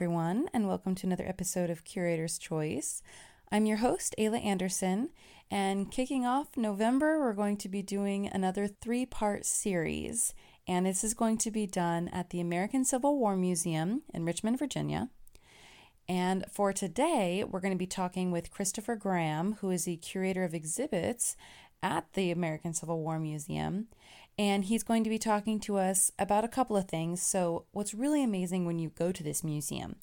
everyone, and welcome to another episode of Curator's Choice. I'm your host, Ayla Anderson, and kicking off November, we're going to be doing another three part series. And this is going to be done at the American Civil War Museum in Richmond, Virginia. And for today, we're going to be talking with Christopher Graham, who is the curator of exhibits at the American Civil War Museum. And he's going to be talking to us about a couple of things. So, what's really amazing when you go to this museum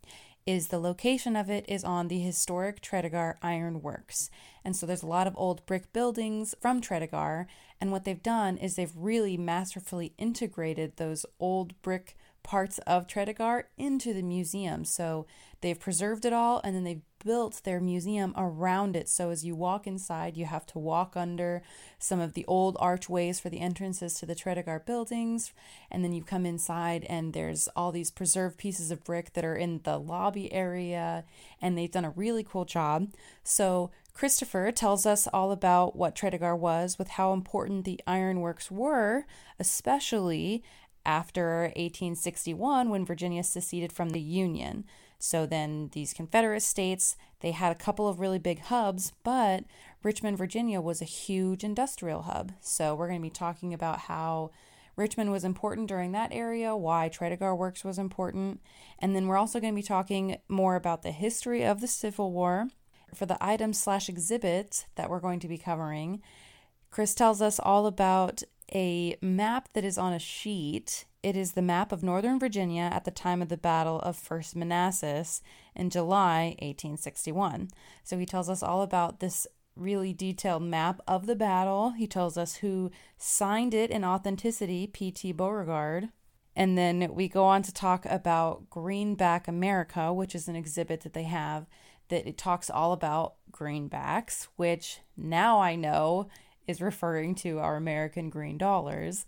is the location of it is on the historic Tredegar Iron Works. And so there's a lot of old brick buildings from Tredegar. And what they've done is they've really masterfully integrated those old brick parts of Tredegar into the museum. So they've preserved it all and then they've built their museum around it. So as you walk inside, you have to walk under some of the old archways for the entrances to the Tredegar buildings. And then you come inside and there's all these preserved pieces of brick that are in the lobby area. And they've done a really cool job. So Christopher tells us all about what Tredegar was, with how important the ironworks were, especially after 1861 when Virginia seceded from the Union. So then these Confederate states, they had a couple of really big hubs, but Richmond, Virginia was a huge industrial hub. So we're going to be talking about how Richmond was important during that area, why Tredegar Works was important, and then we're also going to be talking more about the history of the Civil War. For the items slash exhibits that we're going to be covering, Chris tells us all about a map that is on a sheet. It is the map of Northern Virginia at the time of the Battle of First Manassas in July 1861. So he tells us all about this really detailed map of the battle. He tells us who signed it in authenticity, P.T. Beauregard. And then we go on to talk about Greenback America, which is an exhibit that they have that it talks all about greenbacks, which now I know is referring to our American green dollars.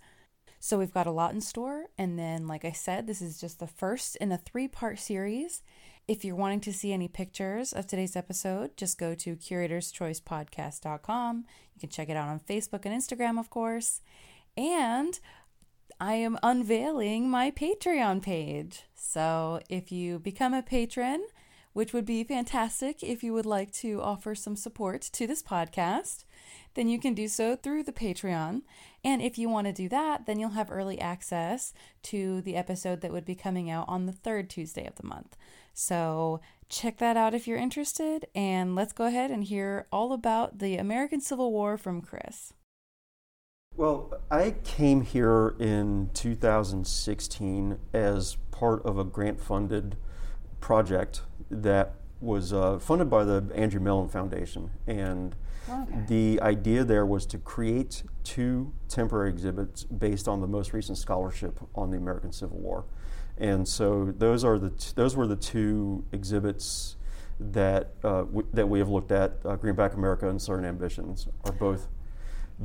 So we've got a lot in store. And then, like I said, this is just the first in a three part series. If you're wanting to see any pictures of today's episode, just go to curatorschoicepodcast.com. You can check it out on Facebook and Instagram, of course. And I am unveiling my Patreon page. So if you become a patron, which would be fantastic if you would like to offer some support to this podcast, then you can do so through the Patreon. And if you want to do that, then you'll have early access to the episode that would be coming out on the third Tuesday of the month. So check that out if you're interested. And let's go ahead and hear all about the American Civil War from Chris. Well, I came here in 2016 as part of a grant funded project that was uh, funded by the Andrew Mellon Foundation. And okay. the idea there was to create two temporary exhibits based on the most recent scholarship on the American Civil War. And so those are the t- those were the two exhibits that uh, w- that we have looked at. Uh, Greenback America and Southern Ambitions are both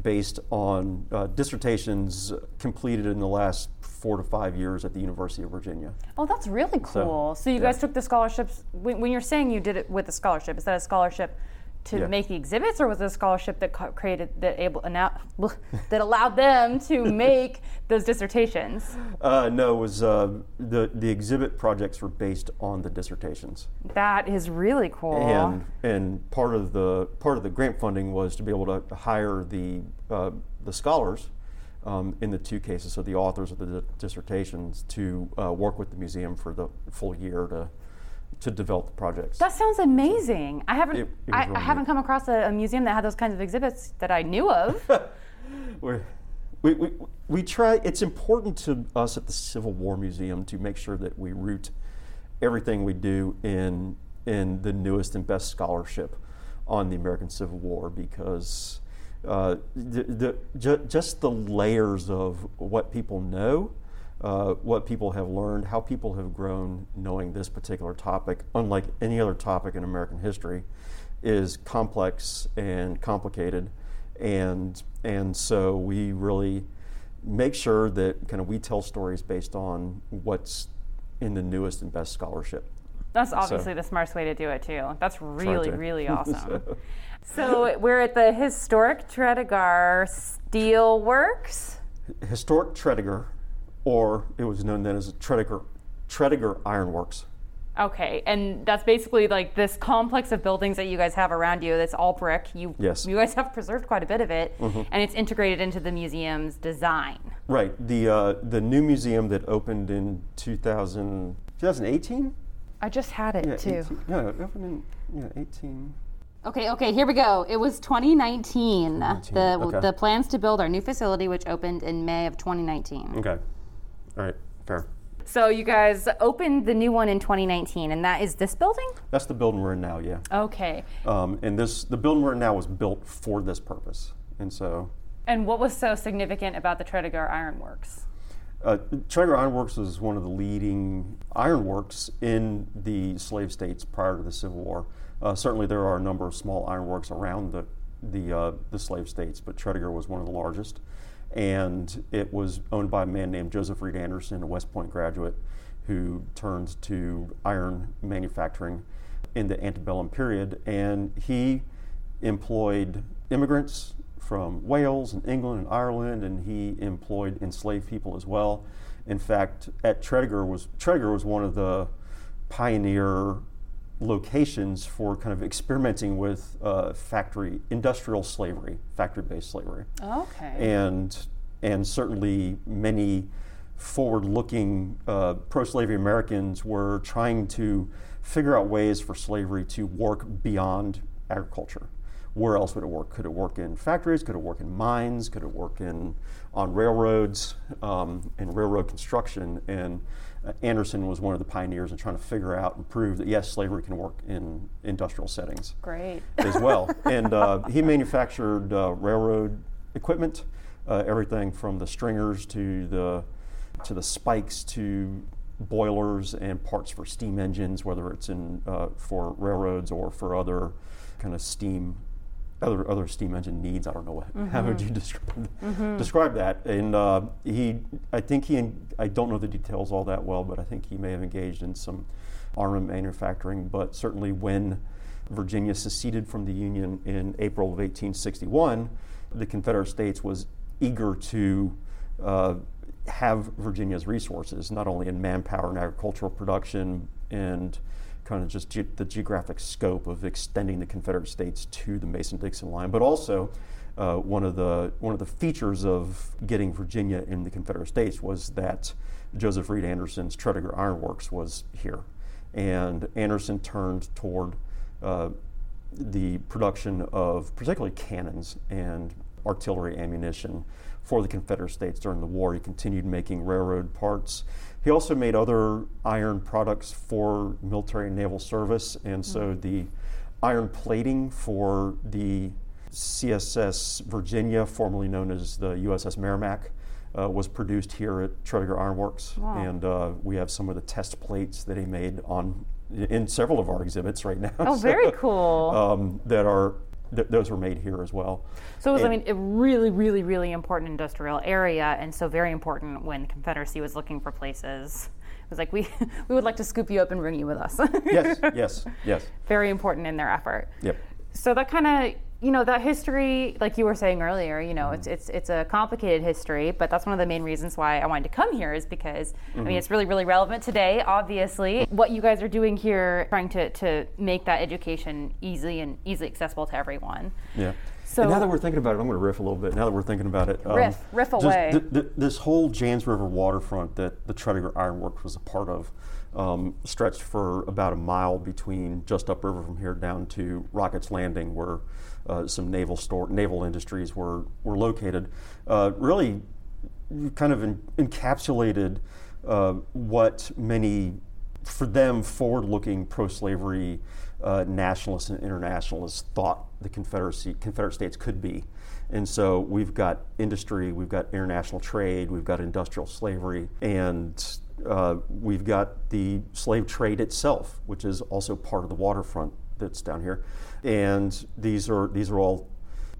based on uh, dissertations completed in the last four to five years at the University of Virginia. Oh, that's really cool. So, so you yeah. guys took the scholarships. When, when, you're saying you did it with a scholarship, is that a scholarship to yeah. make the exhibits, or was it a scholarship that created that able that allowed them to make those dissertations? Uh, no, it was uh, the the exhibit projects were based on the dissertations. That is really cool. And and part of the part of the grant funding was to be able to hire the uh, the scholars. Um, in the two cases, so the authors of the dissertations to uh, work with the museum for the full year to to develop the projects. That sounds amazing. I haven't it, it I, I, haven't come across a, a, museum that had those kinds of exhibits that I knew of. we, we, we try, it's important to us at the Civil War Museum to make sure that we root everything we do in, in the newest and best scholarship on the American Civil War because uh, the, the, ju- just the layers of what people know uh, what people have learned, how people have grown knowing this particular topic, unlike any other topic in American history, is complex and complicated. And, and so we really make sure that kind of we tell stories based on what's in the newest and best scholarship. That's obviously so, the smartest way to do it too. That's really, really awesome. so. we're at the historic Tredegar Steel Works. Historic Tredegar or it was known then as Tredegar, Tredegar Ironworks. Okay, and that's basically like this complex of buildings that you guys have around you. That's all brick. You yes. You guys have preserved quite a bit of it, mm-hmm. and it's integrated into the museum's design. Right. The uh, the new museum that opened in 2000, 2018. I just had it yeah, too. 18, yeah, it opened in yeah 18. Okay, okay, here we go. It was 2019. 19, the okay. the plans to build our new facility, which opened in May of 2019. Okay. All right. Fair. So you guys opened the new one in 2019, and that is this building. That's the building we're in now. Yeah. Okay. Um, and this the building we're in now was built for this purpose, and so. And what was so significant about the Tredegar Ironworks? Uh, Tredegar Ironworks was one of the leading ironworks in the slave states prior to the Civil War. Uh, certainly, there are a number of small ironworks around the the, uh, the slave states, but Tredegar was one of the largest and it was owned by a man named Joseph Reed Anderson, a West Point graduate, who turned to iron manufacturing in the antebellum period, and he employed immigrants from Wales and England and Ireland, and he employed enslaved people as well. In fact, at Tredegar was Tredegar was one of the pioneer locations for kind of experimenting with uh, factory industrial slavery, factory-based slavery. Okay. And and certainly many forward-looking uh, pro-slavery Americans were trying to figure out ways for slavery to work beyond agriculture. Where else would it work? Could it work in factories? Could it work in mines? Could it work in on railroads um, and railroad construction? And Anderson was one of the pioneers in trying to figure out and prove that yes, slavery can work in industrial settings. Great. As well. and uh, he manufactured uh, railroad equipment, uh, everything from the stringers to the, to the spikes to boilers and parts for steam engines, whether it's in, uh, for railroads or for other kind of steam other other steam engine needs. I don't know what, mm-hmm. how would you describe mm-hmm. describe that. And uh, he, I think he, I don't know the details all that well, but I think he may have engaged in some armament manufacturing. But certainly, when Virginia seceded from the Union in April of 1861, the Confederate States was eager to uh, have Virginia's resources, not only in manpower and agricultural production and kind of just ge- the geographic scope of extending the Confederate States to the Mason-Dixon line, but also uh, one of the one of the features of getting Virginia in the Confederate States was that Joseph Reed Anderson's Tredegar Iron Works was here, and Anderson turned toward uh, the production of particularly cannons and artillery ammunition for the Confederate States during the war. He continued making railroad parts he also made other iron products for military and naval service, and so mm-hmm. the iron plating for the CSS Virginia, formerly known as the USS Merrimack, uh, was produced here at Tredegar Iron Works, wow. and uh, we have some of the test plates that he made on in several of our exhibits right now. Oh, so, very cool. Um, that are th- those were made here as well. So it was, and, I mean, a really, really, really important industrial area, and so very important when Confederacy was looking for places. It was like we we would like to scoop you up and bring you with us. yes, yes, yes. Very important in their effort. Yep. So that kind of you know that history like you were saying earlier you know mm-hmm. it's it's it's a complicated history but that's one of the main reasons why i wanted to come here is because mm-hmm. i mean mm-hmm. it's really really relevant today obviously what you guys are doing here trying to to make that education easy and easily accessible to everyone yeah so and now that we're thinking about it, I'm going to riff a little bit. Now that we're thinking about it, um, riff, riff away. Th- th- this whole James River waterfront that the Tredegar Ironworks was a part of um, stretched for about a mile between just upriver from here down to Rocketts Landing, where uh, some naval store naval industries were were located. Uh, really, kind of in, encapsulated uh, what many for them forward-looking pro-slavery uh, nationalists and internationalists thought the Confederacy Confederate States could be. And so we've got industry, we've got international trade, we've got industrial slavery, and uh, we've got the slave trade itself, which is also part of the waterfront that's down here. And these are, these are all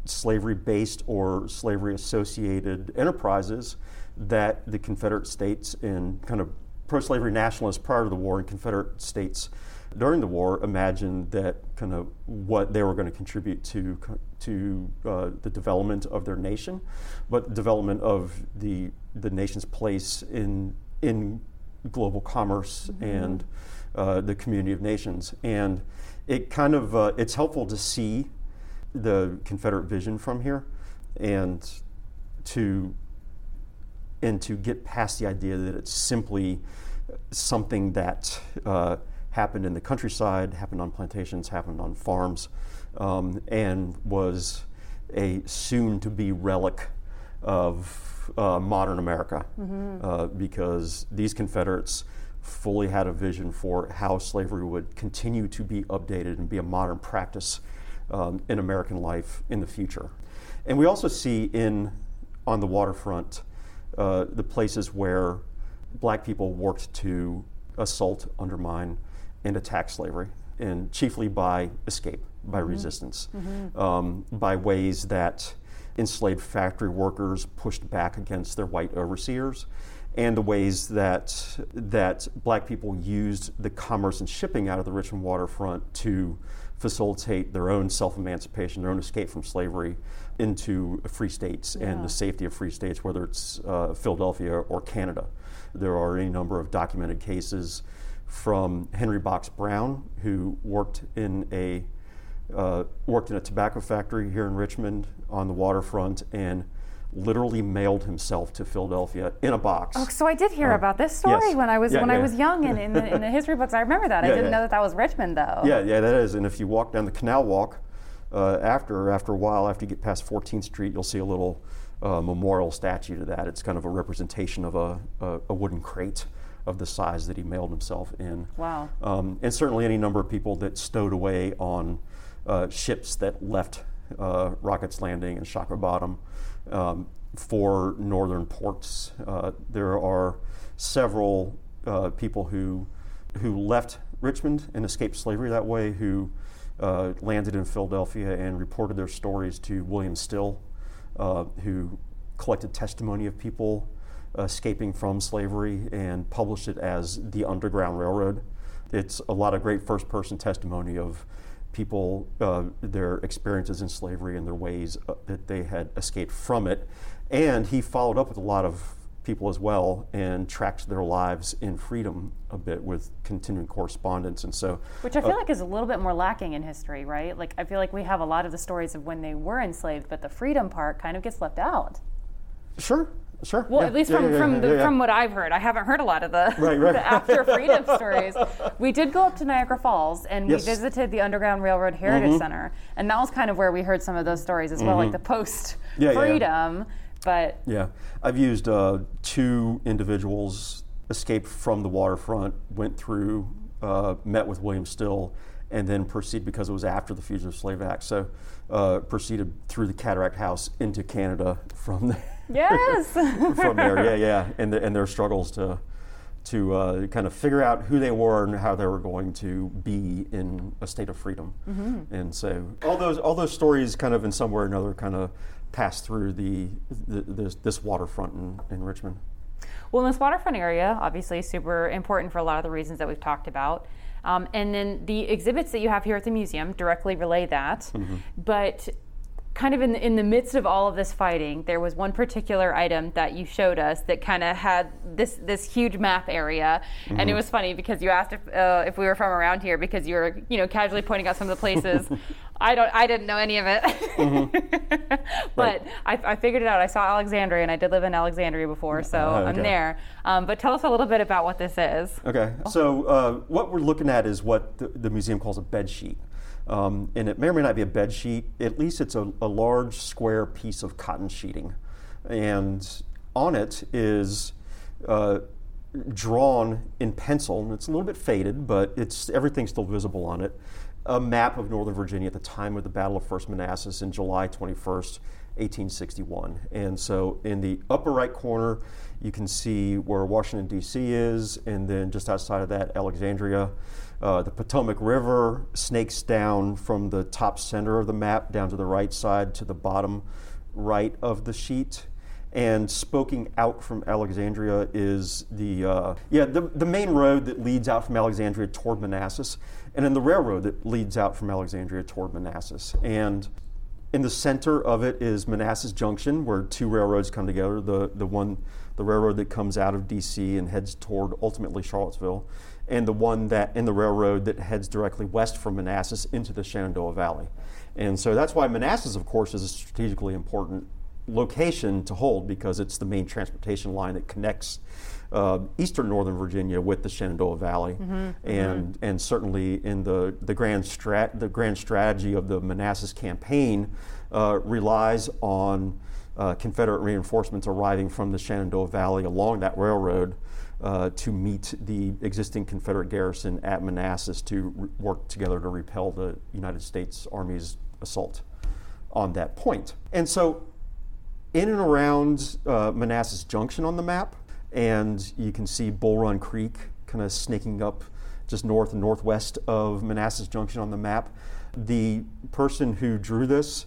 slavery based or slavery associated enterprises that the Confederate States and kind of pro slavery nationalists prior to the war and Confederate States during the war imagined that kind of what they were going to contribute to to uh, the development of their nation, but development of the the nation's place in in global commerce mm-hmm. and uh, the community of nations. And it kind of uh, it's helpful to see the Confederate vision from here, and to and to get past the idea that it's simply something that uh, happened in the countryside, happened on plantations, happened on farms, um, and was a soon to be relic of uh, modern America mm-hmm. uh, because these Confederates fully had a vision for how slavery would continue to be updated and be a modern practice um, in American life in the future. And we also see in on the waterfront uh, the places where black people worked to assault, undermine, and attack slavery, and chiefly by escape, by mm-hmm. resistance, mm-hmm. Um, by ways that enslaved factory workers pushed back against their white overseers, and the ways that that black people used the commerce and shipping out of the Richmond waterfront to facilitate their own self-emancipation, their own escape from slavery into free states yeah. and the safety of free states, whether it's uh, Philadelphia or Canada. There are any number of documented cases from Henry Box Brown, who worked in a uh, worked in a tobacco factory here in Richmond on the waterfront and literally mailed himself to Philadelphia in a box. Oh, so I did hear uh, about this story yes. when I was yeah, when yeah. I was young and in the, in the history books. I remember that. I didn't know that that was Richmond though. Yeah, yeah, that is. And if you walk down the Canal Walk uh, after after a while, after you get past 14th Street, you'll see a little uh, memorial statue to that. It's kind of a representation of a, a, a wooden crate of the size that he mailed himself in. Wow. Um, and certainly any number of people that stowed away on uh, ships that left uh, Rocketts Landing and Shockoe Bottom um, for northern ports. Uh, there are several uh, people who who left Richmond and escaped slavery that way, who uh, landed in Philadelphia and reported their stories to William Still, uh, who collected testimony of people escaping from slavery and published it as the Underground Railroad. It's a lot of great first person testimony of people, uh, their experiences in slavery and their ways uh, that they had escaped from it. And he followed up with a lot of people as well and tracked their lives in freedom a bit with continuing correspondence. And so which i feel uh, like is a little bit more lacking in history right? Like i feel like we have a lot of the stories of when they were enslaved but the freedom part kind of gets left out. Sure Sure. Well, yeah. at least from yeah, from, the, from what I've heard, I haven't heard a lot of the, right, right. the after freedom stories. We did go up to Niagara Falls and yes. we visited the Underground Railroad Heritage mm-hmm. Center, and that was kind of where we heard some of those stories as mm-hmm. well, like mm-hmm. the post freedom. But yeah, I've used uh, two individuals escaped from the waterfront, went through, uh, met with William Still, and then proceeded because it was after the Fugitive Slave Act. So uh, proceeded through the Cataract House into Canada from there. Yes. from there, yeah, yeah, and the, and their struggles to to uh, kind of figure out who they were and how they were going to be in a state of freedom. Mm-hmm. And so all those all those stories kind of in some way or another kind of pass through the, the this, this waterfront in, in Richmond. Well, in this waterfront area, obviously super important for a lot of the reasons that we've talked about. Um, and then the exhibits that you have here at the museum directly relay that. Mm-hmm. But kind of in the, in the midst of all of this fighting, there was one particular item that you showed us that kind of had this this huge map area, mm-hmm. and it mm-hmm. was funny because you asked if uh, if we were from around here because you were you know casually pointing out some of the places. I don't I didn't know any of it, mm-hmm. but right. I, I, figured it out. I saw Alexandria, and I did live in Alexandria before, so uh, okay. I'm there. Um, but tell us a little bit about what this is. Okay, so uh, what we're looking at is what the, the museum calls a bed sheet. Um, and it may or may not be a bed sheet. At least it's a, a large square piece of cotton sheeting. And on it is uh, drawn in pencil, and it's a little bit faded, but it's everything's still visible on it. A map of Northern Virginia at the time of the Battle of First Manassas in July 21st, 1861. And so in the upper right corner, you can see where Washington, D.C. is, and then just outside of that, Alexandria. Uh, the Potomac River snakes down from the top center of the map down to the right side to the bottom right of the sheet. And spoking out from Alexandria is the uh, yeah the, the main road that leads out from Alexandria toward Manassas, and then the railroad that leads out from Alexandria toward Manassas. And in the center of it is Manassas Junction, where two railroads come together. The the one, the railroad that comes out of D.C. and heads toward ultimately Charlottesville, and the one that in the railroad that heads directly west from Manassas into the Shenandoah Valley. And so that's why Manassas, of course, is a strategically important location to hold because it's the main transportation line that connects uh, eastern northern Virginia with the Shenandoah Valley, mm-hmm, and mm-hmm. and certainly in the the grand strat the grand strategy of the Manassas campaign uh, relies on uh, Confederate reinforcements arriving from the Shenandoah Valley along that railroad. Uh, to meet the existing Confederate garrison at Manassas to re- work together to repel the United States Army's assault on that point. And so, in and around uh, Manassas Junction on the map, and you can see Bull Run Creek kind of snaking up just north and northwest of Manassas Junction on the map. The person who drew this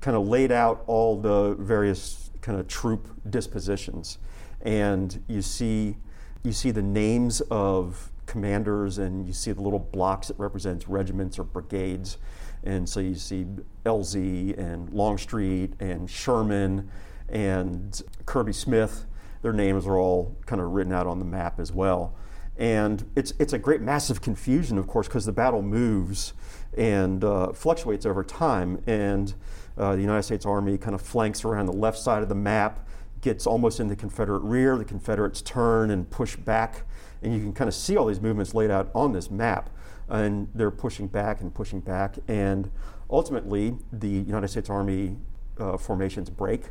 kind of laid out all the various kind of troop dispositions, and you see you see the names of commanders and you see the little blocks that represents regiments or brigades and so you see Elzey and Longstreet and Sherman and Kirby Smith. Their names are all kind of written out on the map as well. And it's, it's a great massive confusion, of course, because the battle moves and uh, fluctuates over time. And uh, the United States Army kind of flanks around the left side of the map, gets almost in the Confederate rear. The Confederates turn and push back. And you can kind of see all these movements laid out on this map and they're pushing back and pushing back. And ultimately, the United States Army uh, formations break,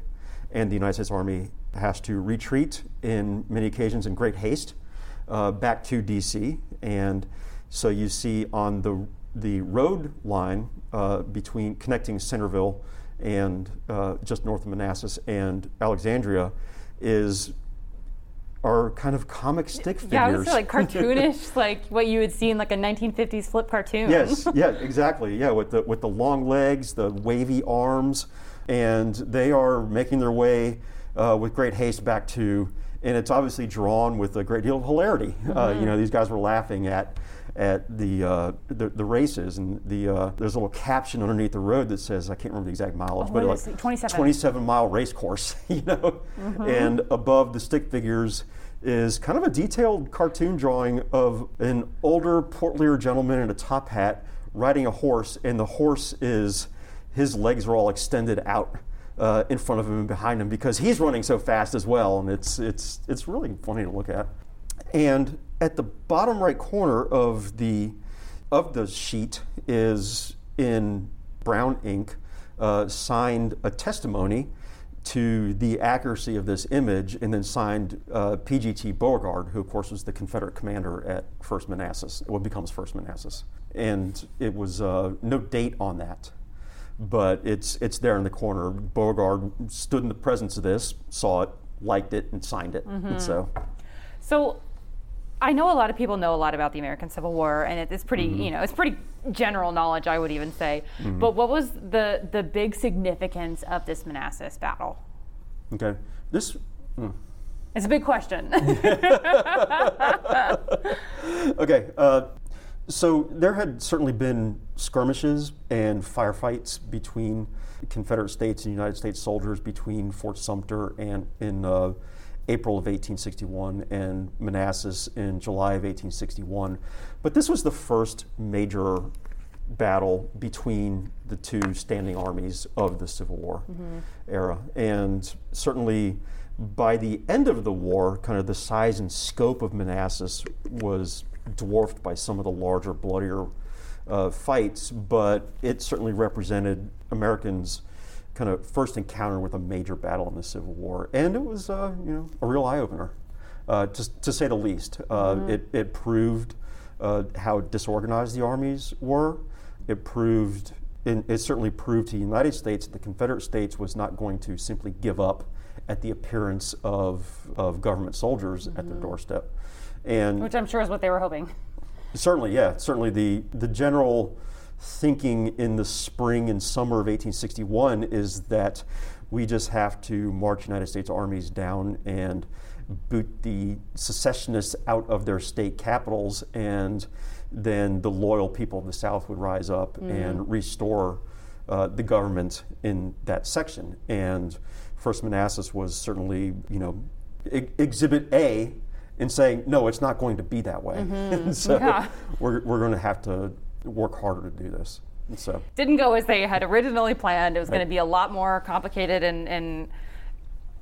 and the United States Army has to retreat in many occasions in great haste uh, back to D.C. And so you see on the the road line uh, between connecting Centreville and uh, just north of Manassas and Alexandria is are kind of comic stick figures. Yeah, I was like cartoonish, like what you would see in like a 1950s flip cartoon. Yes, yeah, exactly. Yeah, with the with the long legs, the wavy arms, and they are making their way uh, with great haste back to, and it's obviously drawn with a great deal of hilarity. Mm-hmm. Uh, you know, these guys were laughing at at the, uh, the, the races, and the uh, there's a little caption underneath the road that says I can't remember the exact mileage, oh, but like 27. 27 mile race course, you know, mm-hmm. and above the stick figures is kind of a detailed cartoon drawing of an older portlier gentleman in a top hat riding a horse, and the horse is his legs are all extended out. Uh, in front of him and behind him because he's running so fast as well, and it's it's it's really funny to look at. And at the bottom right corner of the of the sheet is in brown ink uh, signed a testimony to the accuracy of this image, and then signed uh, PGT Beauregard, who of course was the Confederate commander at First Manassas, what becomes First Manassas, and it was uh, no date on that but it's it's there in the corner. Beauregard stood in the presence of this, saw it, liked it, and signed it. Mm-hmm. And so, so I know a lot of people know a lot about the American Civil War, and it's pretty, mm-hmm. you know, it's pretty general knowledge, I would even say. Mm-hmm. But what was the the big significance of this Manassas battle? Okay, this. Mm. It's a big question. okay, uh, so there had certainly been skirmishes and firefights between Confederate states and United States soldiers between Fort Sumter and in. Uh, April of 1861 and Manassas in July of 1861. But this was the first major battle between the two standing armies of the Civil War mm-hmm. era. And certainly by the end of the war, kind of the size and scope of Manassas was dwarfed by some of the larger, bloodier uh, fights, but it certainly represented Americans' kind of first encounter with a major battle in the Civil War, and it was uh, you know a real eye opener, uh, to, to say the least. Uh, mm-hmm. It it proved uh, how disorganized the armies were. It proved it certainly proved to the United States that the Confederate States was not going to simply give up at the appearance of of government soldiers mm-hmm. at their mm-hmm. doorstep, and which I'm sure is what they were hoping. Certainly, yeah, certainly the the general thinking in the spring and summer of 1861 is that we just have to march United States armies down and boot the secessionists out of their state capitals, and then the loyal people of the South would rise up mm. and restore uh, the government in that section. And First Manassas was certainly, you know, e- Exhibit A in saying, no, it's not going to be that way. Mm-hmm. so Yeah. we're, we're going to have to work harder to do this. And so, Didn't go as they had originally planned. It was going to be a lot more complicated and, and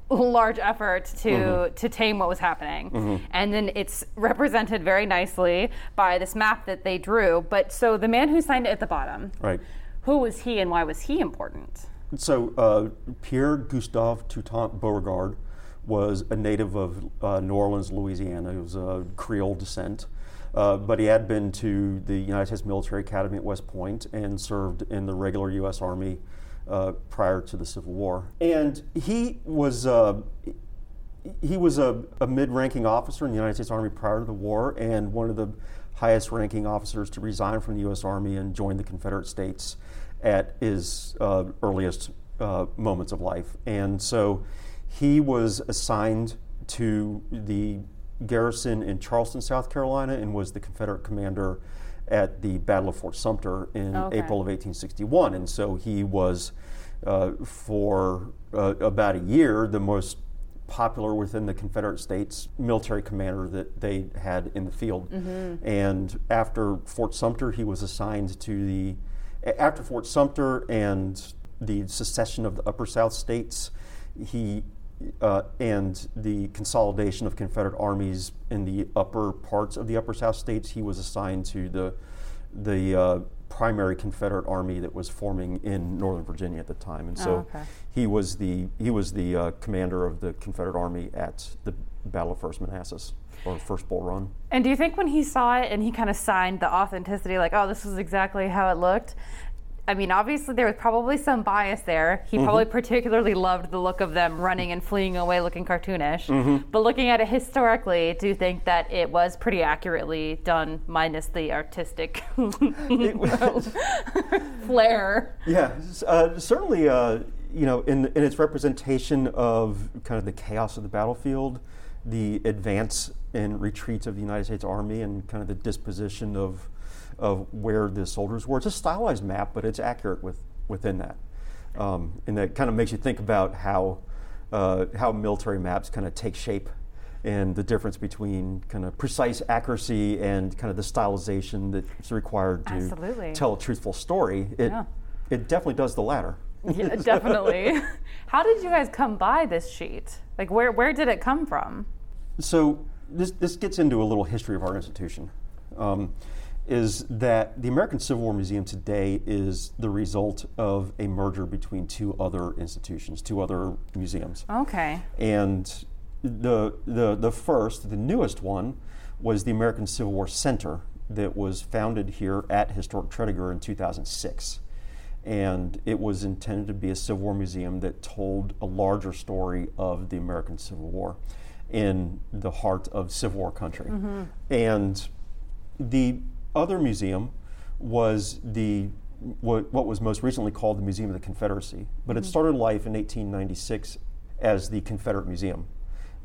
large effort to Mm-hmm. to tame what was happening. And then it's represented very nicely by this map that they drew. But so the man who signed it at the bottom, right. who was he and why was he important? So uh, Pierre Gustave Toutant Beauregard was a native of uh, New Orleans, Louisiana. He was a Creole descent, uh, but he had been to the United States Military Academy at West Point and served in the regular U.S. Army uh, prior to the Civil War. And he was. Uh, he was a, a mid-ranking officer in the United States Army prior to the war, and one of the highest-ranking officers to resign from the U.S. Army and join the Confederate States at his uh, earliest uh, moments of life. And so, he was assigned to the garrison in Charleston, South Carolina, and was the Confederate commander at the Battle of Fort Sumter in Okay. April of 1861. And so he was, uh, for uh, about a year, the most popular within the Confederate States military commander that they had in the field. And after Fort Sumter, he was assigned to the, after Fort Sumter and the secession of the Upper South states, he uh, and the consolidation of Confederate armies in the upper parts of the Upper South states, he was assigned to the the uh, primary Confederate army that was forming in Northern Virginia at the time, and so Oh, okay. he was the he was the uh, commander of the Confederate army at the Battle of First Manassas or First Bull Run. And do you think when he saw it and he kind of signed the authenticity, like, oh, this is exactly how it looked? I mean, obviously there was probably some bias there. He probably particularly loved the look of them running and fleeing away looking cartoonish. But looking at it historically, do you think that it was pretty accurately done, minus the artistic flair? Yeah, uh, certainly. Uh, you know, in in its representation of kind of the chaos of the battlefield, the advance and retreat of the United States Army, and kind of the disposition of of where the soldiers were. It's a stylized map, but it's accurate with within that, um, and that kind of makes you think about how uh, how military maps kind of take shape. And the difference between kind of precise accuracy and kind of the stylization that's required to Absolutely. tell a truthful story, it Yeah. it definitely does the latter. Yeah, definitely. How did you guys come by this sheet? Like, where where did it come from? So this this gets into a little history of our institution. Um, is that the American Civil War Museum today is the result of a merger between two other institutions, two other museums. Okay. And the, the, the first, the newest one, was the American Civil War Center that was founded here at Historic Tredegar in 2006. And it was intended to be a Civil War museum that told a larger story of the American Civil War in the heart of Civil War country. Mm-hmm. And the other museum was the what, what was most recently called the Museum of the Confederacy, but it started life in 1896 as the Confederate Museum,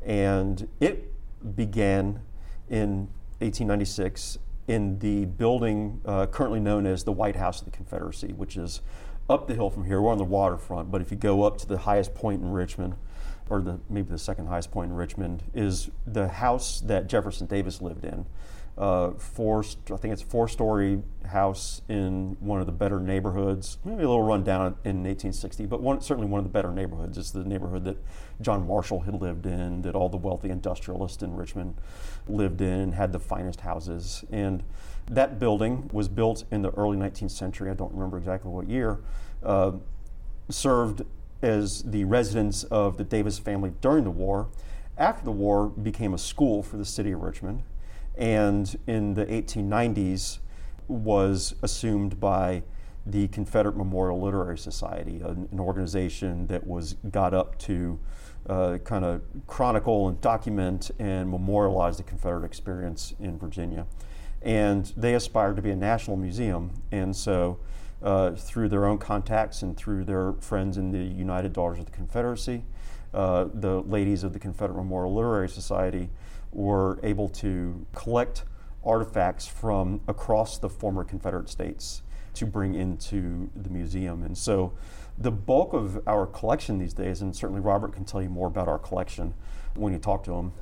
and it began in 1896 in the building uh, currently known as the White House of the Confederacy, which is up the hill from here. We're on the waterfront, but if you go up to the highest point in Richmond, or the maybe the second highest point in Richmond, is the house that Jefferson Davis lived in. Uh, four, I think it's a four-story house in one of the better neighborhoods. Maybe a little run down in 1860, but one, certainly one of the better neighborhoods. It's the neighborhood that John Marshall had lived in, that all the wealthy industrialists in Richmond lived in, had the finest houses. And that building was built in the early 19th century. I don't remember exactly what year. Uh, served as the residence of the Davis family during the war. After the war, became a school for the city of Richmond, and in the 1890s was assumed by the Confederate Memorial Literary Society, an, an organization that was got up to uh, kind of chronicle and document and memorialize the Confederate experience in Virginia. And they aspired to be a national museum, and so uh, through their own contacts and through their friends in the United Daughters of the Confederacy, uh, the ladies of the Confederate Memorial Literary Society were able to collect artifacts from across the former Confederate states to bring into the museum. And so the bulk of our collection these days, and certainly Robert can tell you more about our collection when you talk to him.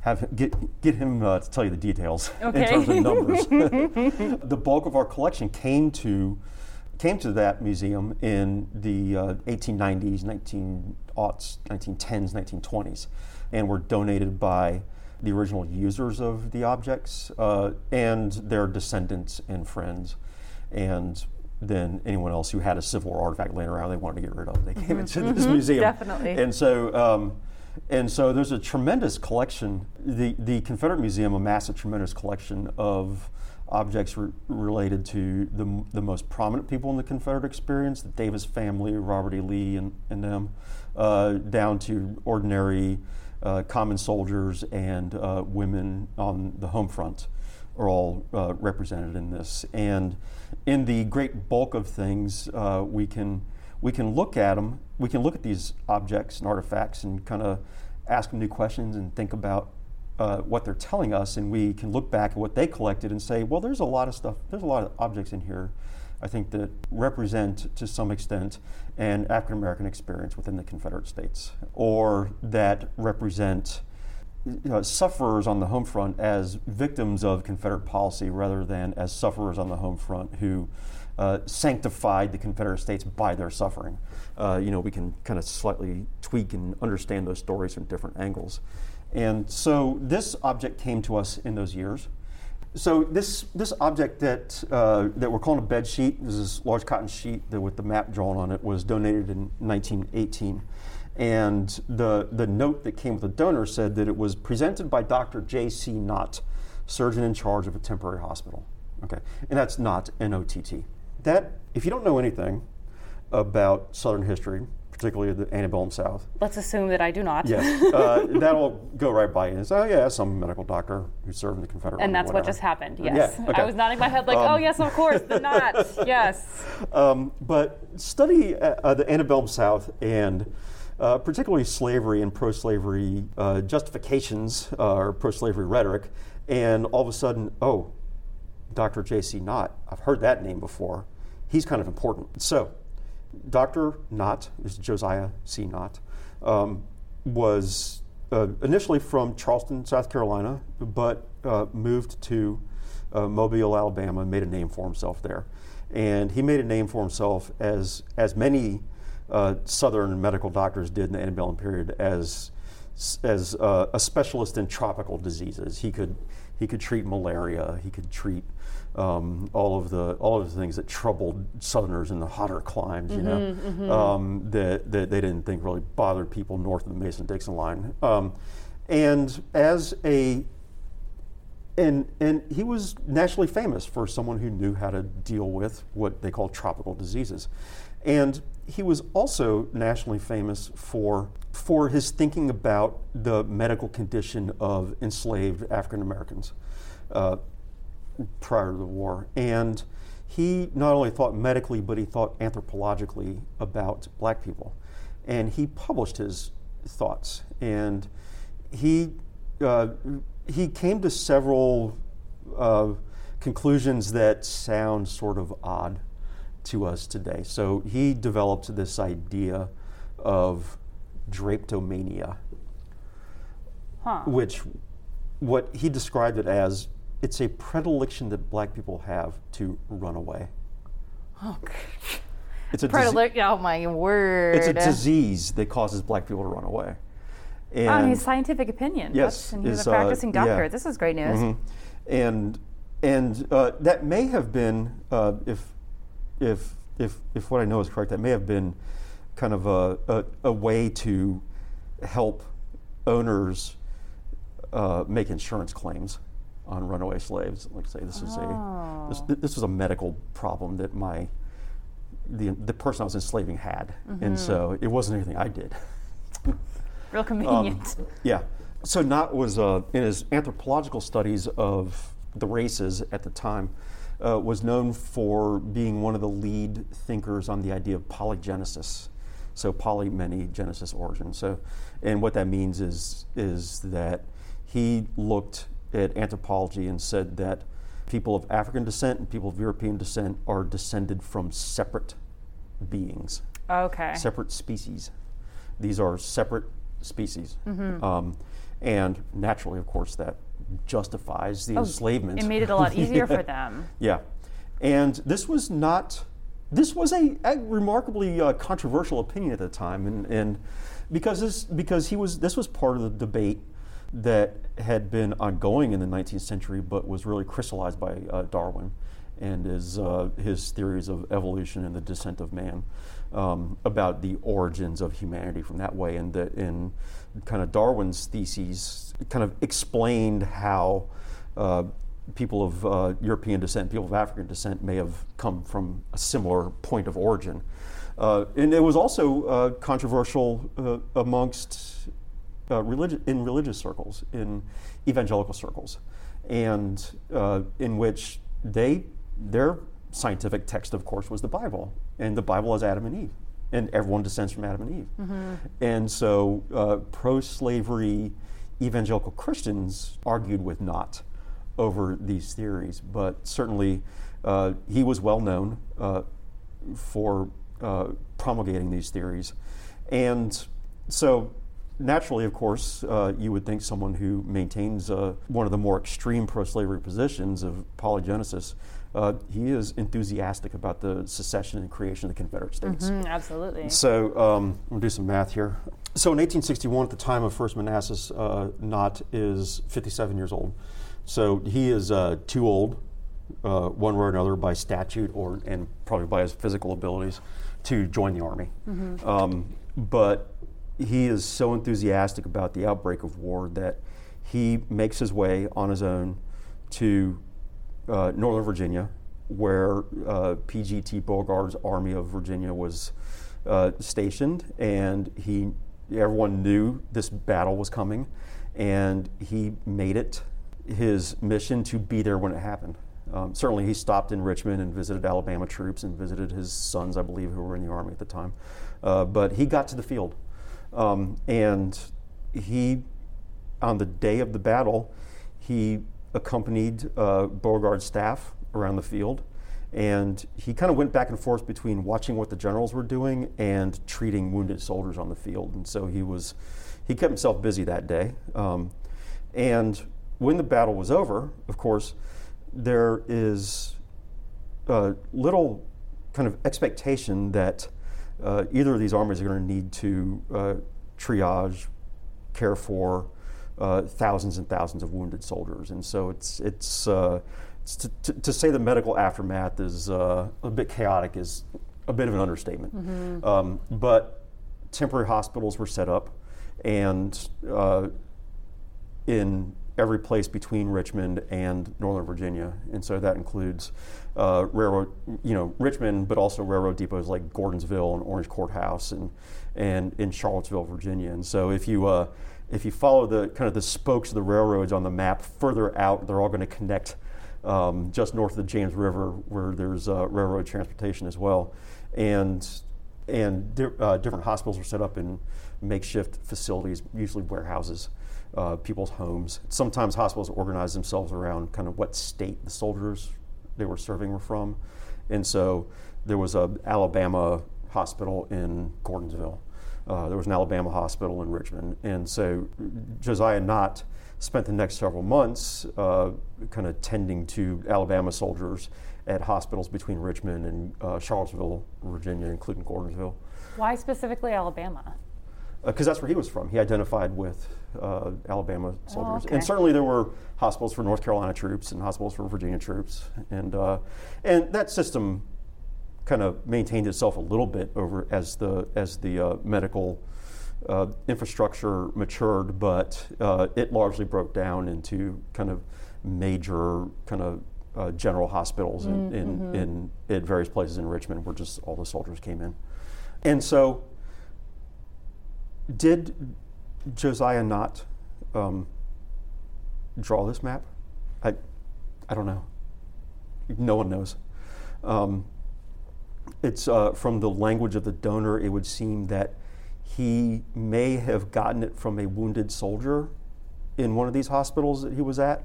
Have get get him uh, to tell you the details okay. in terms of numbers. the bulk of our collection came to came to that museum in the uh, 1890s, 19aughts, 1910s, 1920s, and were donated by the original users of the objects uh, and their descendants and friends. And then anyone else who had a Civil War artifact laying around they wanted to get rid of. They came mm-hmm. into mm-hmm. this museum. Definitely. And so, um, and so there's a tremendous collection. The, the Confederate Museum amassed a tremendous collection of objects re- related to the, the most prominent people in the Confederate experience, the Davis family, Robert E. Lee, and, and them, uh, down to ordinary uh, common soldiers and uh, women on the home front are all uh, represented in this. And in the great bulk of things, uh, we can we can look at them. We can look at these objects and artifacts and kind of ask them new questions and think about uh, what they're telling us. And we can look back at what they collected and say, well, there's a lot of stuff. There's a lot of objects in here. I think that represent to some extent an African American experience within the Confederate States, or that represent you know, sufferers on the home front as victims of Confederate policy rather than as sufferers on the home front who uh, sanctified the Confederate States by their suffering. Uh, you know, we can kind of slightly tweak and understand those stories from different angles. And so this object came to us in those years. So this this object that uh, that we're calling a bed sheet, this is large cotton sheet that, with the map drawn on it, was donated in 1918. And the, the note that came with the donor said that it was presented by Dr. J.C. Nott, surgeon in charge of a temporary hospital. Okay, and that's not N O T T. That, if you don't know anything about Southern history, particularly the antebellum South. Let's assume that I do not. Yes, uh, that'll go right by you and say, oh, yeah, some medical doctor who served in the Confederate And that's what just happened, yes. Yeah, okay. I was nodding my head like, um, oh, yes, of course, the Nott, yes. Um, but study uh, the antebellum South and uh, particularly slavery and pro slavery uh, justifications uh, or pro slavery rhetoric, and all of a sudden, oh, Dr. J.C. Nott, I've heard that name before. He's kind of important. So, Dr. Nott, is Josiah C. Nott, um, was uh, initially from Charleston, South Carolina, but uh, moved to uh, Mobile, Alabama, and made a name for himself there. And he made a name for himself as, as many uh, Southern medical doctors did in the antebellum period as as uh, a specialist in tropical diseases. He could he could treat malaria. He could treat um, all of the all of the things that troubled Southerners in the hotter climes. You mm-hmm, know mm-hmm. Um, that, that they didn't think really bothered people north of the Mason-Dixon line. Um, and as a and and he was nationally famous for someone who knew how to deal with what they call tropical diseases. And he was also nationally famous for, for his thinking about the medical condition of enslaved African Americans uh, prior to the war. And he not only thought medically, but he thought anthropologically about black people. And he published his thoughts. And he, uh, he came to several uh, conclusions that sound sort of odd to us today. So he developed this idea of drapetomania, huh. which what he described it as it's a predilection that black people have to run away. Oh, it's a predilection. oh my word! It's a disease that causes black people to run away. And oh, his scientific opinion. Yes, and he was a practicing uh, doctor. Yeah. This is great news. Mm-hmm. And and uh, that may have been uh, if if if if what I know is correct, that may have been kind of a a, a way to help owners uh, make insurance claims on runaway slaves. Like say, this is oh. a this, oh. this was a medical problem that my the the person I was enslaving had, mm-hmm. and so it wasn't anything I did. Real convenient. Um, yeah. So Nott was uh, in his anthropological studies of the races at the time uh, was known for being one of the lead thinkers on the idea of polygenesis. So poly, many, genesis, origin. So, and what that means is is that he looked at anthropology and said that people of African descent and people of European descent are descended from separate beings, Okay. separate species. These are separate species. Um, and naturally, of course, that justifies the enslavement. It made it a lot easier Yeah. for them. Yeah, and this was not. This was a, a remarkably uh, controversial opinion at the time, and, and because this because he was this was part of the debate that had been ongoing in the 19th century, but was really crystallized by uh, Darwin and his uh, his theories of evolution and the descent of man um, about the origins of humanity from that way, and that in kind of Darwin's theses kind of explained how uh, people of uh, European descent, people of African descent, may have come from a similar point of origin. Uh, and it was also uh, controversial amongst uh, religi- in religious circles, in evangelical circles, and uh, in which they their scientific text, of course, was the Bible, and the Bible is Adam and Eve, and everyone descends from Adam and Eve, and so uh, pro-slavery evangelical Christians argued with Nott over these theories, but certainly uh, he was well known uh, for uh, promulgating these theories. And so, naturally, of course, uh, you would think someone who maintains uh, one of the more extreme pro slavery positions of polygenesis. Uh, he is enthusiastic about the secession and creation of the Confederate States. Mm, absolutely. So um, I'm going to do some math here. So in 1861, at the time of First Manassas, uh, Nott is 57 years old. So he is uh, too old, uh, one way or another, by statute or and probably by his physical abilities, to join the army. Um, but he is so enthusiastic about the outbreak of war that he makes his way on his own to uh, Northern Virginia, where uh, PGT Beauregard's Army of Virginia was uh, stationed, and he everyone knew this battle was coming, and he made it his mission to be there when it happened. Um, certainly, he stopped in Richmond and visited Alabama troops and visited his sons, I believe, who were in the army at the time. Uh, but he got to the field, um, and he, on the day of the battle, he accompanied uh, Beauregard's staff around the field, and he kind of went back and forth between watching what the generals were doing and treating wounded soldiers on the field. And so he was, he kept himself busy that day. Um, and when the battle was over, of course, there is uh, little kind of expectation that uh, either of these armies are going to need to uh, triage, care for uh, thousands and thousands of wounded soldiers, and so it's it's, uh, it's to, to, to say the medical aftermath is uh, a bit chaotic is a bit of an understatement. Um, but temporary hospitals were set up, and uh, in every place between Richmond and Northern Virginia, and so that includes uh, railroad, you know, Richmond, but also railroad depots like Gordonsville and Orange Courthouse, and and in Charlottesville, Virginia. And so if you uh, if you follow the kind of the spokes of the railroads on the map further out, they're all going to connect um, just north of the James River, where there's uh, railroad transportation as well, and and di- uh, different hospitals are set up in makeshift facilities, usually warehouses, uh, people's homes. Sometimes hospitals organize themselves around kind of what state the soldiers they were serving were from, and so there was a Alabama hospital in Gordonsville. Uh, there was an Alabama hospital in Richmond, and so Josiah Nott spent the next several months uh, kind of tending to Alabama soldiers at hospitals between Richmond and uh, Charlottesville, Virginia, including Gordonsville, Why specifically Alabama? Because that's where he was from. He identified with uh, Alabama soldiers, okay. and certainly there were hospitals for North Carolina troops and hospitals for Virginia troops, and uh, and that system kind of maintained itself a little bit over as the as the uh, medical uh, infrastructure matured, but uh, it largely broke down into kind of major kind of uh, general hospitals in, in, in, at various places in Richmond where just all the soldiers came in. And so, did Josiah Nott um, draw this map? I, I don't know. No one knows. Um, it's uh, from the language of the donor, it would seem that he may have gotten it from a wounded soldier in one of these hospitals that he was at.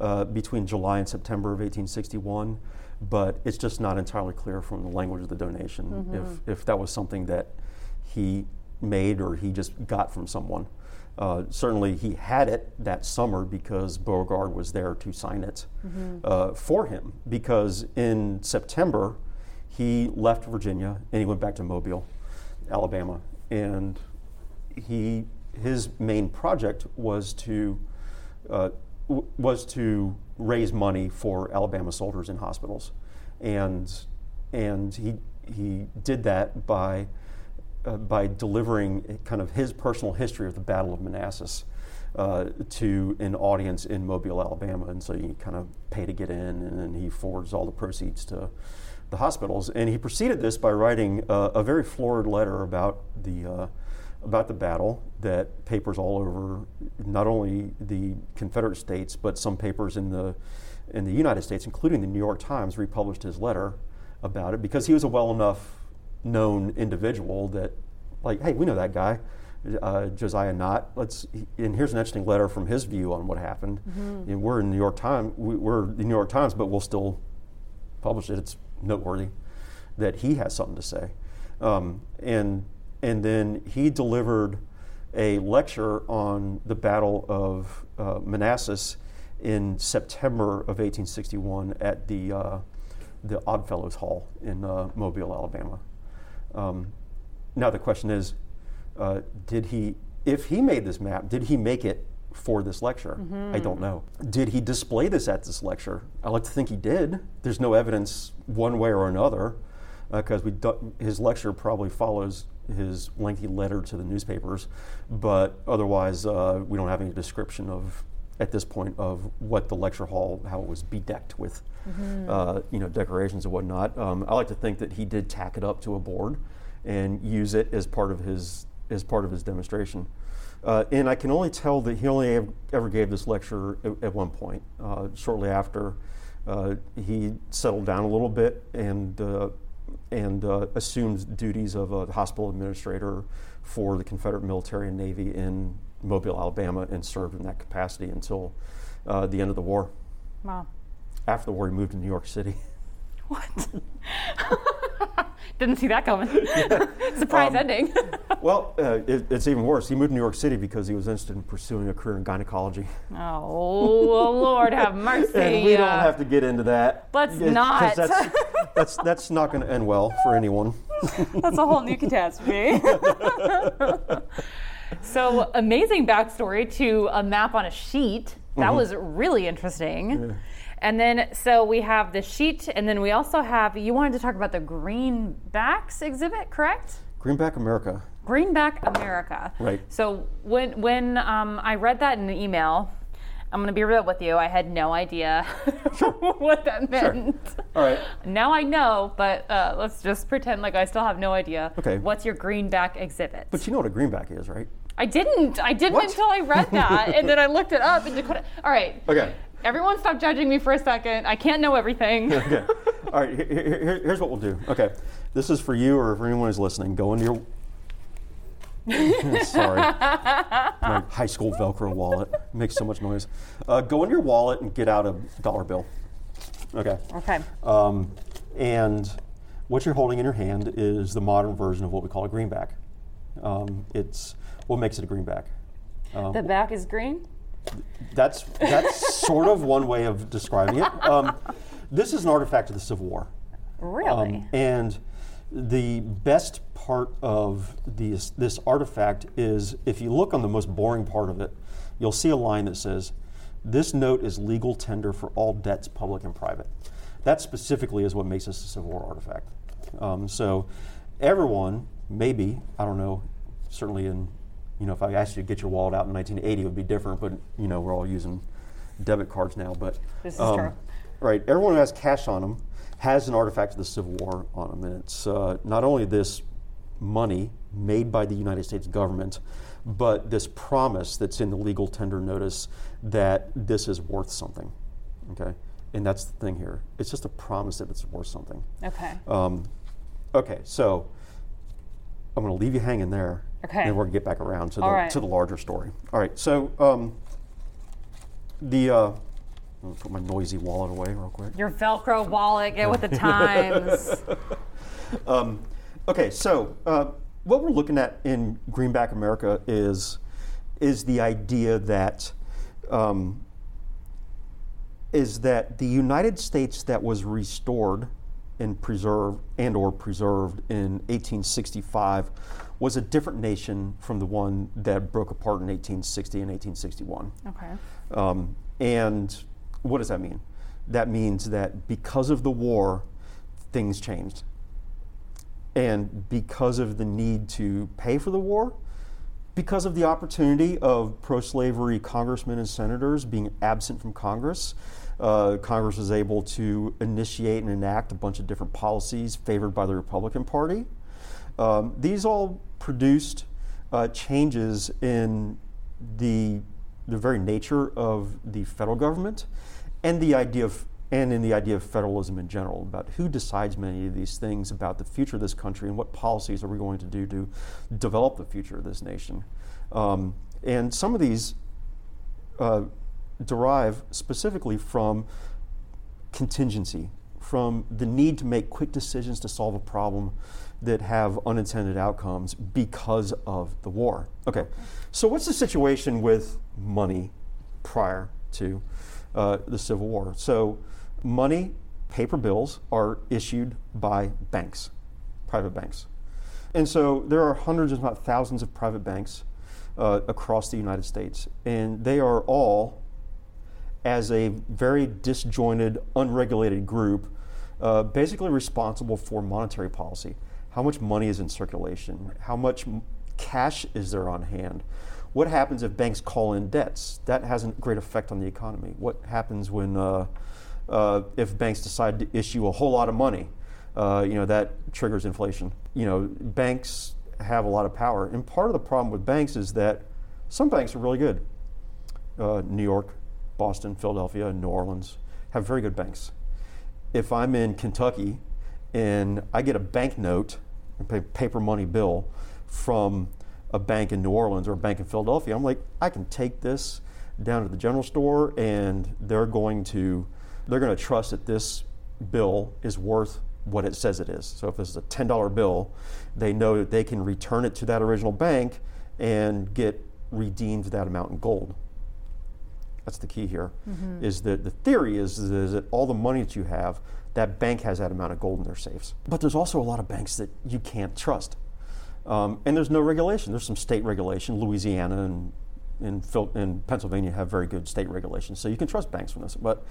uh, between July and September of 1861, but it's just not entirely clear from the language of the donation mm-hmm. if, if that was something that he made or he just got from someone. Uh, certainly, he had it that summer because Beauregard was there to sign it mm-hmm. uh, for him. Because in September, he left Virginia and he went back to Mobile, Alabama, and he his main project was to uh, w- was to raise money for Alabama soldiers in hospitals, and and he he did that by uh, by delivering kind of his personal history of the Battle of Manassas uh, to an audience in Mobile, Alabama, and so you kind of pay to get in, and then he forwards all the proceeds to the hospitals. And he preceded this by writing uh, a very florid letter about the uh, about the battle that papers all over not only the Confederate States but some papers in the in the United States, including the New York Times, republished his letter about it because he was a well enough known individual that, like, hey, we know that guy, uh, Josiah Nott. Let's and here's an interesting letter from his view on what happened. Mm-hmm. And we're in New York Times. We, are the New York Times, but we'll still publish it. It's noteworthy that he has something to say. Um, and and then he delivered a lecture on the Battle of uh, Manassas in September of 1861 at the uh, the Oddfellows Hall in uh, Mobile, Alabama. Um, now the question is, uh, did he, if he made this map, did he make it for this lecture? Mm-hmm. I don't know. Did he display this at this lecture? I like to think he did. There's no evidence one way or another because uh, his lecture probably follows his lengthy letter to the newspapers, but otherwise uh, we don't have any description of at this point of what the lecture hall how it was bedecked with mm-hmm. uh, you know decorations and whatnot. Um, I like to think that he did tack it up to a board and use it as part of his as part of his demonstration. Uh, and I can only tell that he only ever gave this lecture at, at one point. Uh, shortly after, uh, he settled down a little bit and uh, and uh, assumed duties of a hospital administrator for the Confederate military and navy in Mobile, Alabama, and served in that capacity until uh, the end of the war. Wow. After the war, he moved to New York City. What? Didn't see that coming. Surprise um, ending. well, uh, it, it's even worse. He moved to New York City because he was interested in pursuing a career in gynecology. Oh, Lord have mercy. and we don't have to get into that. Let's not. That's, that's, that's not going to end well for anyone. that's a whole new catastrophe. so, amazing backstory to a map on a sheet. That mm-hmm. was really interesting. Yeah. And then, so we have the sheet, and then we also have, you wanted to talk about the Greenbacks exhibit, correct? Greenback America. Greenback America. Right. So when, when um, I read that in an email, I'm going to be real with you, I had no idea what that meant. Sure. All right. Now I know, but uh, let's just pretend like I still have no idea. Okay. What's your Greenback exhibit? But you know what a Greenback is, right? I didn't. I didn't what? until I read that, and then I looked it up in Dakota. All right. Okay. Everyone stop judging me for a second. I can't know everything. okay. All right, here, here, here's what we'll do. Okay. This is for you or for anyone who's listening. Go into your. Sorry. My high school Velcro wallet makes so much noise. Uh, go into your wallet and get out a dollar bill. Okay. Okay. Um, and what you're holding in your hand is the modern version of what we call a greenback. Um, it's what makes it a greenback. Um, the back is green? That's that's sort of one way of describing it. Um, this is an artifact of the Civil War. Really? Um, and the best part of these, this artifact is if you look on the most boring part of it, you'll see a line that says, This note is legal tender for all debts, public and private. That specifically is what makes this a Civil War artifact. Um, so everyone, maybe, I don't know, certainly in you know, if I asked you to get your wallet out in 1980, it would be different. But you know, we're all using debit cards now. But this is um, true. Right. Everyone who has cash on them has an artifact of the Civil War on them, and it's uh, not only this money made by the United States government, but this promise that's in the legal tender notice that this is worth something. Okay. And that's the thing here. It's just a promise that it's worth something. Okay. Um, okay. So I'm going to leave you hanging there Okay. And we're gonna get back around to the right. to the larger story. All right. So um, the uh, I'll put my noisy wallet away real quick. Your Velcro wallet, get with the times. um, okay, so uh, what we're looking at in Greenback America is is the idea that um, is that the United States that was restored and preserved and or preserved in 1865 was a different nation from the one that broke apart in 1860 and 1861. Okay. Um, and what does that mean? That means that because of the war, things changed. And because of the need to pay for the war, because of the opportunity of pro slavery congressmen and senators being absent from Congress, uh, Congress was able to initiate and enact a bunch of different policies favored by the Republican Party. Um, these all produced uh, changes in the, the very nature of the federal government and the idea of and in the idea of federalism in general about who decides many of these things about the future of this country and what policies are we going to do to develop the future of this nation. Um, and some of these uh, derive specifically from contingency, from the need to make quick decisions to solve a problem that have unintended outcomes because of the war. Okay, so what's the situation with money prior to uh, the Civil War? So money, paper bills, are issued by banks, private banks. And so there are hundreds, if not thousands, of private banks uh, across the United States. And they are all, as a very disjointed, unregulated group, uh, basically responsible for monetary policy. How much money is in circulation? How much cash is there on hand? What happens if banks call in debts? That has a great effect on the economy. What happens when uh, uh, if banks decide to issue a whole lot of money. Uh, you know, that triggers inflation. You know, banks have a lot of power. And part of the problem with banks is that some banks are really good. Uh, New York, Boston, Philadelphia, New Orleans have very good banks. If I'm in Kentucky and I get a banknote, a paper money bill from a bank in New Orleans or a bank in Philadelphia, I'm like, I can take this down to the general store and they're going to they're going to trust that this bill is worth what it says it is. So if this is a $10 bill, they know that they can return it to that original bank and get redeemed that amount in gold. That's the key here. Mm-hmm. Is that the theory is, is that all the money that you have, that bank has that amount of gold in their safes. But there's also a lot of banks that you can't trust. Um, and there's no regulation. There's some state regulation, Louisiana and in, in Pennsylvania have very good state regulations, so you can trust banks from this. But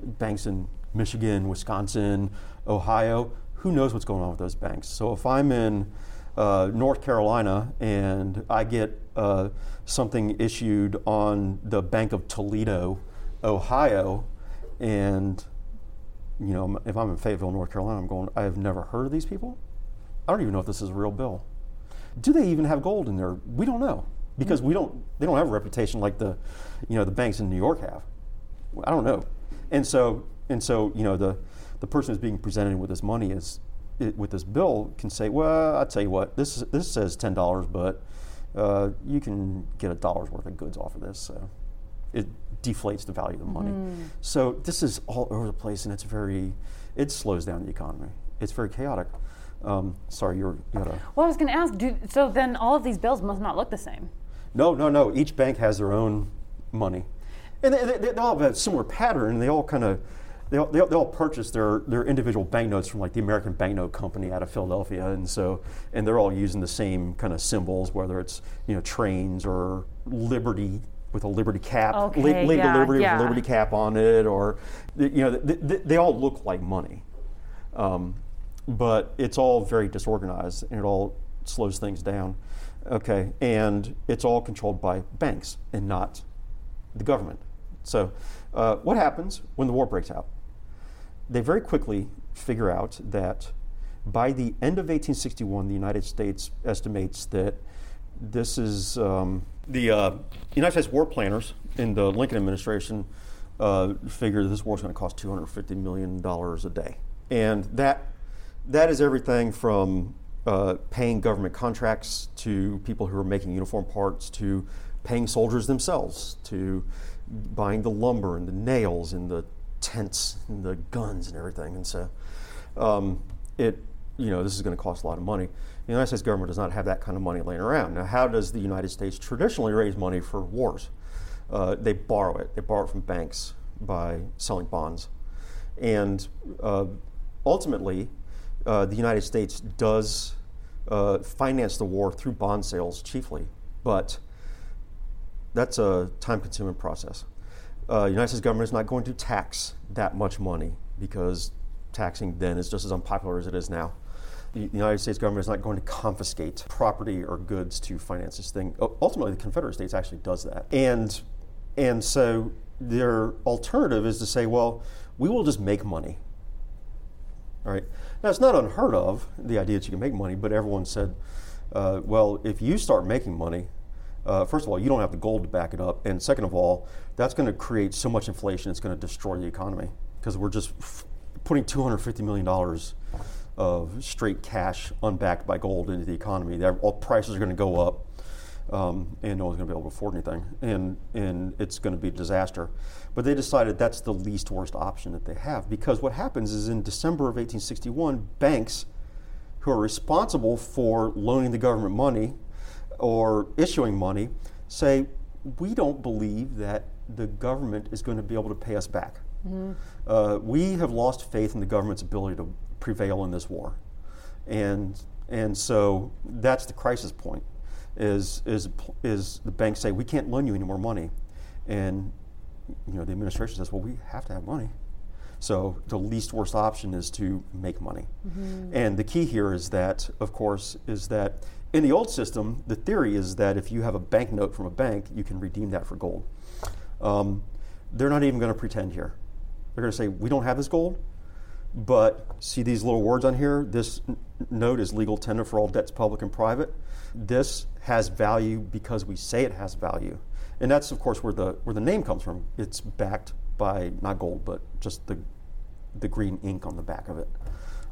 banks in Michigan, Wisconsin, Ohio, who knows what's going on with those banks? So if I'm in uh, North Carolina and I get uh, something issued on the Bank of Toledo, Ohio, and you know, if I'm in Fayetteville, North Carolina, I'm going. I have never heard of these people. I don't even know if this is a real bill. Do they even have gold in there? We don't know because we don't they don't have a reputation like the you know the banks in New York have. I don't know, and so and so you know the the person who's being presented with this money is it, with this bill can say, well, I tell you what, this is, this says ten dollars, but uh, you can get a dollar's worth of goods off of this. So it deflates the value of the money. Mm. So this is all over the place, and it's very it slows down the economy. It's very chaotic. Um, sorry, you're, you had a. Well, I was going to ask. Do, so then, all of these bills must not look the same. No, no, no. Each bank has their own money, and they, they, they all have a similar pattern. They all kind of they all, they, all, they all purchase their, their individual banknotes from like the American Banknote Company out of Philadelphia, and so and they're all using the same kind of symbols, whether it's you know trains or Liberty with a Liberty cap, okay, yeah, Liberty yeah. with a Liberty cap on it, or you know they all look like money, um, but it's all very disorganized and it all slows things down. Okay, and it's all controlled by banks and not the government. So, uh, what happens when the war breaks out? They very quickly figure out that by the end of 1861, the United States estimates that this is um, the uh, United States war planners in the Lincoln administration uh, figure this war is going to cost 250 million dollars a day, and that that is everything from uh, paying government contracts to people who are making uniform parts to paying soldiers themselves, to buying the lumber and the nails and the tents and the guns and everything. And so um, it, you know, this is going to cost a lot of money. The United States government does not have that kind of money laying around. Now, how does the United States traditionally raise money for wars? Uh, they borrow it. They borrow it from banks by selling bonds. And uh, ultimately, uh, the United States does uh, finance the war through bond sales chiefly, but that's a time consuming process. Uh, United States government is not going to tax that much money because taxing then is just as unpopular as it is now. The United States government is not going to confiscate property or goods to finance this thing. Ultimately, the Confederate States actually does that. And, and so their alternative is to say, well, we will just make money. All right. Now, it's not unheard of, the idea that you can make money, but everyone said, uh, well, if you start making money, uh, first of all, you don't have the gold to back it up. And second of all, that's going to create so much inflation, it's going to destroy the economy because we're just f- putting $250 million of straight cash unbacked by gold into the economy. All prices are going to go up. Um, and no one's going to be able to afford anything, and and it's going to be a disaster. But they decided that's the least worst option that they have because what happens is in December of 1861, banks who are responsible for loaning the government money or issuing money say, we don't believe that the government is going to be able to pay us back. Mm-hmm. Uh, we have lost faith in the government's ability to prevail in this war. And, and so that's the crisis point is, is, is the banks say, we can't loan you any more money. And you know, the administration says, well, we have to have money. So the least worst option is to make money. Mm-hmm. And the key here is that, of course, is that in the old system, the theory is that if you have a banknote from a bank, you can redeem that for gold. Um, they're not even going to pretend here. They're going to say, we don't have this gold, but see these little words on here? This n- note is legal tender for all debts, public and private. This has value because we say it has value. And that's, of course, where the, where the name comes from. It's backed by not gold, but just the, the green ink on the back of it.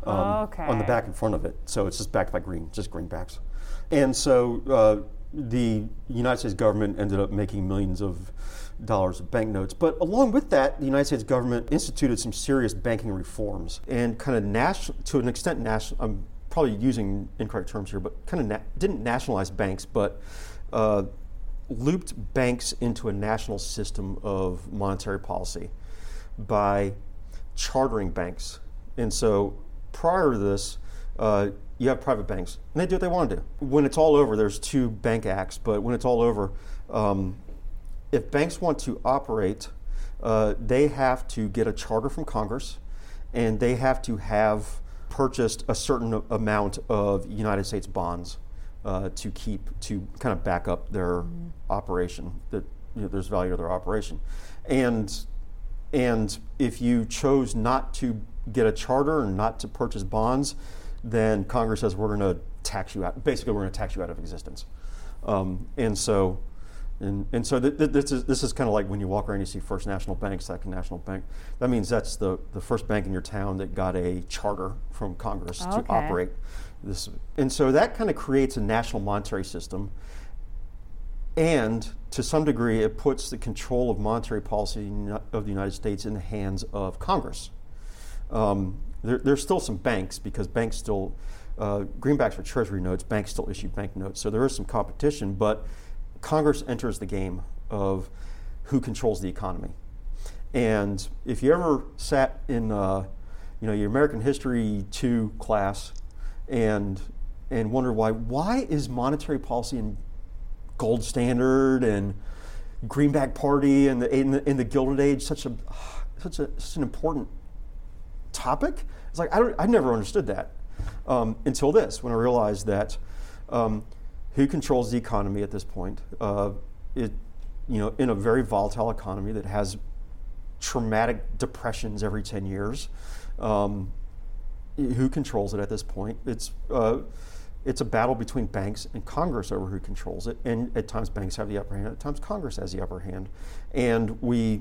Um, okay. On the back and front of it. So it's just backed by green, just greenbacks. And so uh, the United States government ended up making millions of dollars of banknotes. But along with that, the United States government instituted some serious banking reforms and kind of national, to an extent, national. I'm probably using incorrect terms here, but kind of na- didn't nationalize banks, but uh, looped banks into a national system of monetary policy by chartering banks. And so prior to this, uh, you have private banks, and they do what they want to do. When it's all over, there's two bank acts, but when it's all over, um, if banks want to operate, uh, they have to get a charter from Congress, and they have to have purchased a certain amount of United States bonds uh, to keep to kind of back up their mm-hmm. operation. That you know, there's value to their operation, and and if you chose not to get a charter and not to purchase bonds, then Congress says we're going to tax you out. Basically, we're going to tax you out of existence. Um, and so, and, and so th- th- this is this is kind of like when you walk around, you see First National Bank, Second National Bank. That means that's the the first bank in your town that got a charter from Congress okay. to operate this. And so that kind of creates a national monetary system. And to some degree, it puts the control of monetary policy of the United States in the hands of Congress. Um, there, there's still some banks because banks still, uh, greenbacks for treasury notes, banks still issue bank notes. So there is some competition, but Congress enters the game of who controls the economy. And if you ever sat in, uh, you know, your American History 2 class and and wondered why why is monetary policy and gold standard and greenback party and the in the, in the Gilded Age such a such a such an important topic. It's like I don't, I never understood that um, until this, when I realized that um, who controls the economy at this point? Uh, it, you know, in a very volatile economy that has traumatic depressions every ten years. Um, who controls it at this point? It's uh, it's a battle between banks and Congress over who controls it, and at times banks have the upper hand, at times Congress has the upper hand, and we,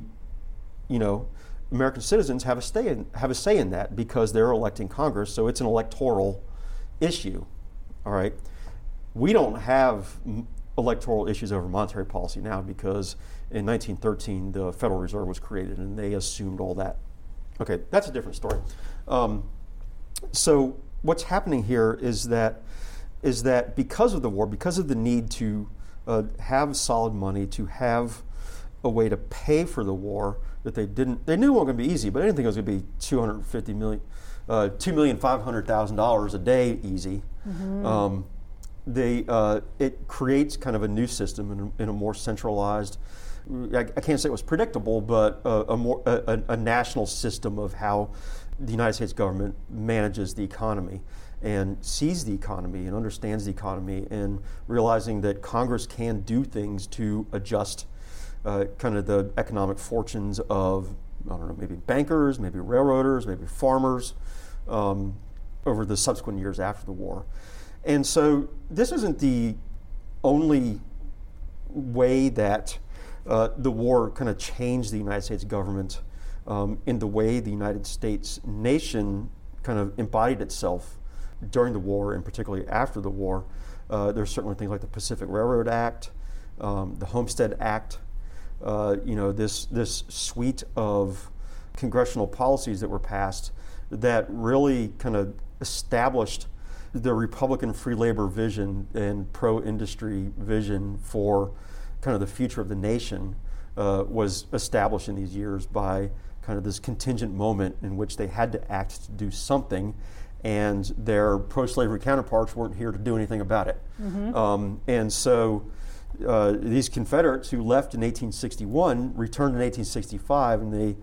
you know, American citizens have a, stay in, have a say in that because they're electing Congress, so it's an electoral issue. All right. We don't have electoral issues over monetary policy now because in 1913 the Federal Reserve was created and they assumed all that. Okay, that's a different story. Um, so what's happening here is that is that because of the war, because of the need to uh, have solid money, to have a way to pay for the war that they didn't, they knew it wasn't going to be easy, but I didn't think it was going to be 250 million, uh, two million five hundred thousand dollars a day easy. Mm-hmm. Um, they, uh, it creates kind of a new system in a, in a more centralized. I, I, can't say it was predictable, but a, a more a, a, national system of how the United States government manages the economy and sees the economy and understands the economy and realizing that Congress can do things to adjust uh, kind of the economic fortunes of I don't know maybe bankers, maybe railroaders, maybe farmers um, over the subsequent years after the war. And so this isn't the only way that uh, the war kind of changed the United States government um, in the way the United States nation kind of embodied itself during the war and particularly after the war. Uh, there's certainly things like the Pacific Railroad Act, um, the Homestead Act, uh, you know, this, this suite of congressional policies that were passed that really kind of established the Republican free labor vision and pro industry vision for kind of the future of the nation uh, was established in these years by kind of this contingent moment in which they had to act to do something, and their pro slavery counterparts weren't here to do anything about it. Mm-hmm. Um, and so uh, these Confederates who left in 1861 returned in 1865, and they,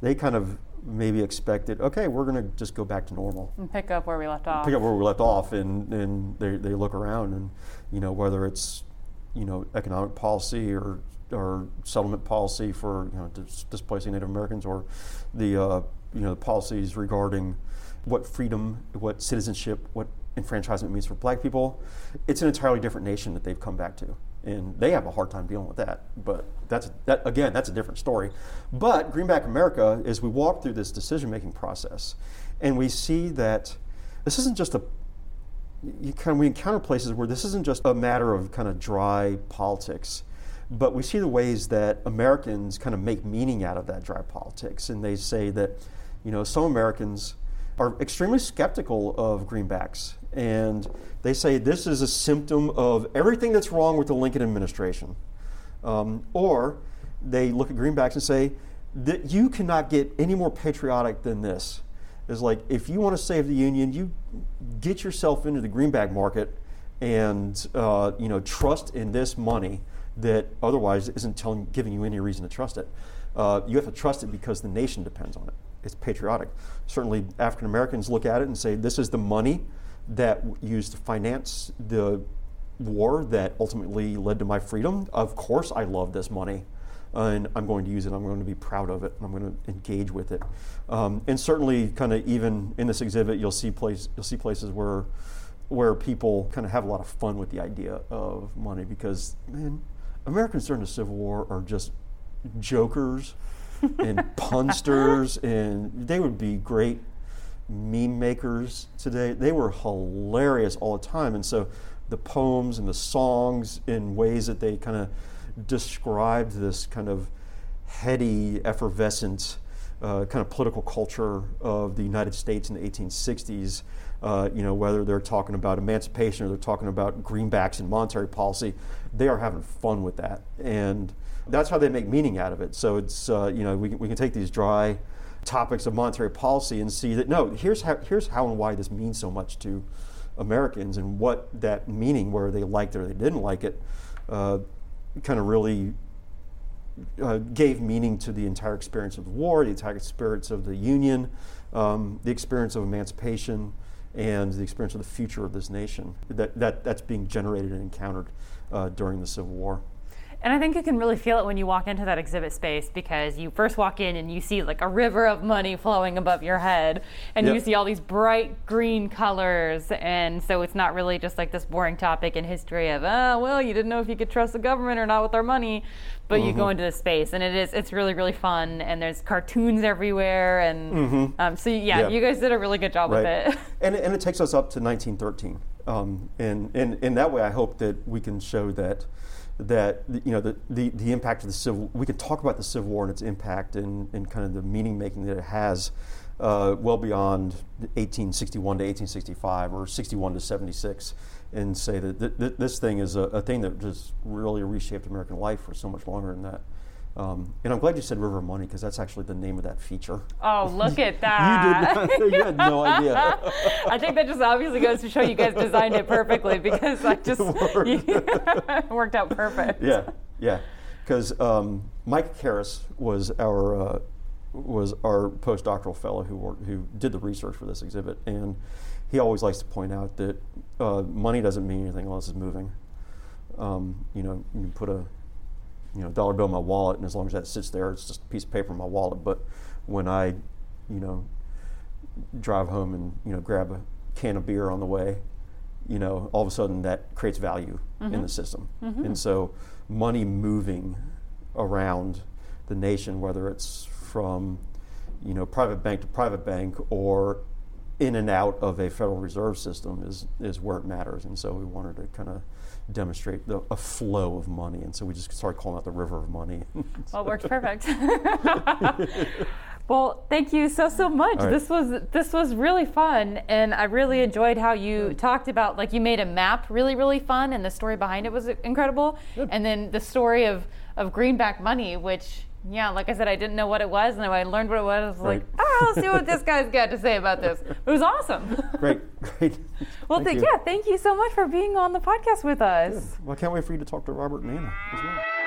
they kind of maybe expected, okay, we're going to just go back to normal. And pick up where we left off. Pick up where we left off, and, and they, they look around, and you know whether it's you know economic policy or or settlement policy for you know dis- displacing Native Americans, or the uh, you know the policies regarding what freedom, what citizenship, what enfranchisement means for Black people. It's an entirely different nation that they've come back to and they have a hard time dealing with that. But that's that again, that's a different story. But Greenback America, as we walk through this decision-making process, and we see that this isn't just a you kind of, we encounter places where this isn't just a matter of kind of dry politics, but we see the ways that Americans kind of make meaning out of that dry politics, and they say that you know some Americans are extremely skeptical of greenbacks and they say this is a symptom of everything that's wrong with the Lincoln administration. Um, or they look at greenbacks and say that you cannot get any more patriotic than this. It's like if you want to save the Union, you get yourself into the greenback market and uh, you know trust in this money that otherwise isn't telling, giving you any reason to trust it. Uh, you have to trust it because the nation depends on it. It's patriotic. Certainly, African Americans look at it and say, "This is the money that used to finance the war that ultimately led to my freedom. Of course, I love this money. and I'm going to use it. I'm going to be proud of it. I'm going to engage with it. Um, and certainly, kind of even in this exhibit, you'll see place you'll see places where where people kind of have a lot of fun with the idea of money because man, Americans during the Civil War are just jokers and punsters, and they would be great meme makers today. They were hilarious all the time. And so the poems and the songs, in ways that they kind of described this kind of heady, effervescent uh, kind of political culture of the United States in the 1860s. Uh, you know, whether they're talking about emancipation or they're talking about greenbacks and monetary policy, they are having fun with that. And that's how they make meaning out of it. So it's, uh, you know, we, we can take these dry, topics of monetary policy and see that no, here's how, here's how and why this means so much to Americans and what that meaning, whether they liked it or they didn't like it, uh, kind of really uh, gave meaning to the entire experience of the war, the entire experience of the Union, um, the experience of emancipation, and the experience of the future of this nation that, that, that's being generated and encountered uh, during the Civil War. And I think you can really feel it when you walk into that exhibit space because you first walk in and you see like a river of money flowing above your head and yep. you see all these bright green colors. And so it's not really just like this boring topic in history of, oh, well, you didn't know if you could trust the government or not with our money. But mm-hmm. you go mm-hmm. into the space and it is, it's really, really fun. And there's cartoons everywhere. And mm-hmm. um, so, yeah, yeah, you guys did a really good job right. with it. and, and it takes us up to 1913. Um, and, and in that way, I hope that we can show that that you know the, the, the impact of the civil we can talk about the civil war and its impact and, and kind of the meaning making that it has uh, well beyond 1861 to 1865 or 61 to 76 and say that th- th- this thing is a, a, thing that just really reshaped American life for so much longer than that. Um, and I'm glad you said River Money because that's actually the name of that feature. Oh, look at that! you did not, you had no idea. I think that just obviously goes to show you guys designed it perfectly because I just it worked out perfect. Yeah, yeah. Because um, Mike Karras was our uh, was our postdoctoral fellow who worked, who did the research for this exhibit, and he always likes to point out that uh, money doesn't mean anything unless it's moving. Um, you know, you put a you know dollar bill in my wallet, and as long as that sits there, it's just a piece of paper in my wallet. But when I, you know, drive home and you know grab a can of beer on the way, you know, all of a sudden that creates value mm-hmm. in the system, mm-hmm. and so money moving around the nation, whether it's from you know private bank to private bank or in and out of a Federal Reserve system is is where it matters. And so we wanted to kind of demonstrate the, a flow of money, and so we just started calling it the river of money. well, it works perfect. well, thank you so so much. Right. This was this was really fun, and I really enjoyed how you Good. talked about like you made a map really really fun, and the story behind it was incredible, Good. and then the story of of greenback money, which yeah, like I said, I didn't know what it was, and then I learned what it was, I was right. like, oh, ah, I'll see what this guy's got to say about this. It was awesome. great, great. well, thank th- yeah, thank you so much for being on the podcast with us. Good. Well, I can't wait for you to talk to Robert and Anna as well.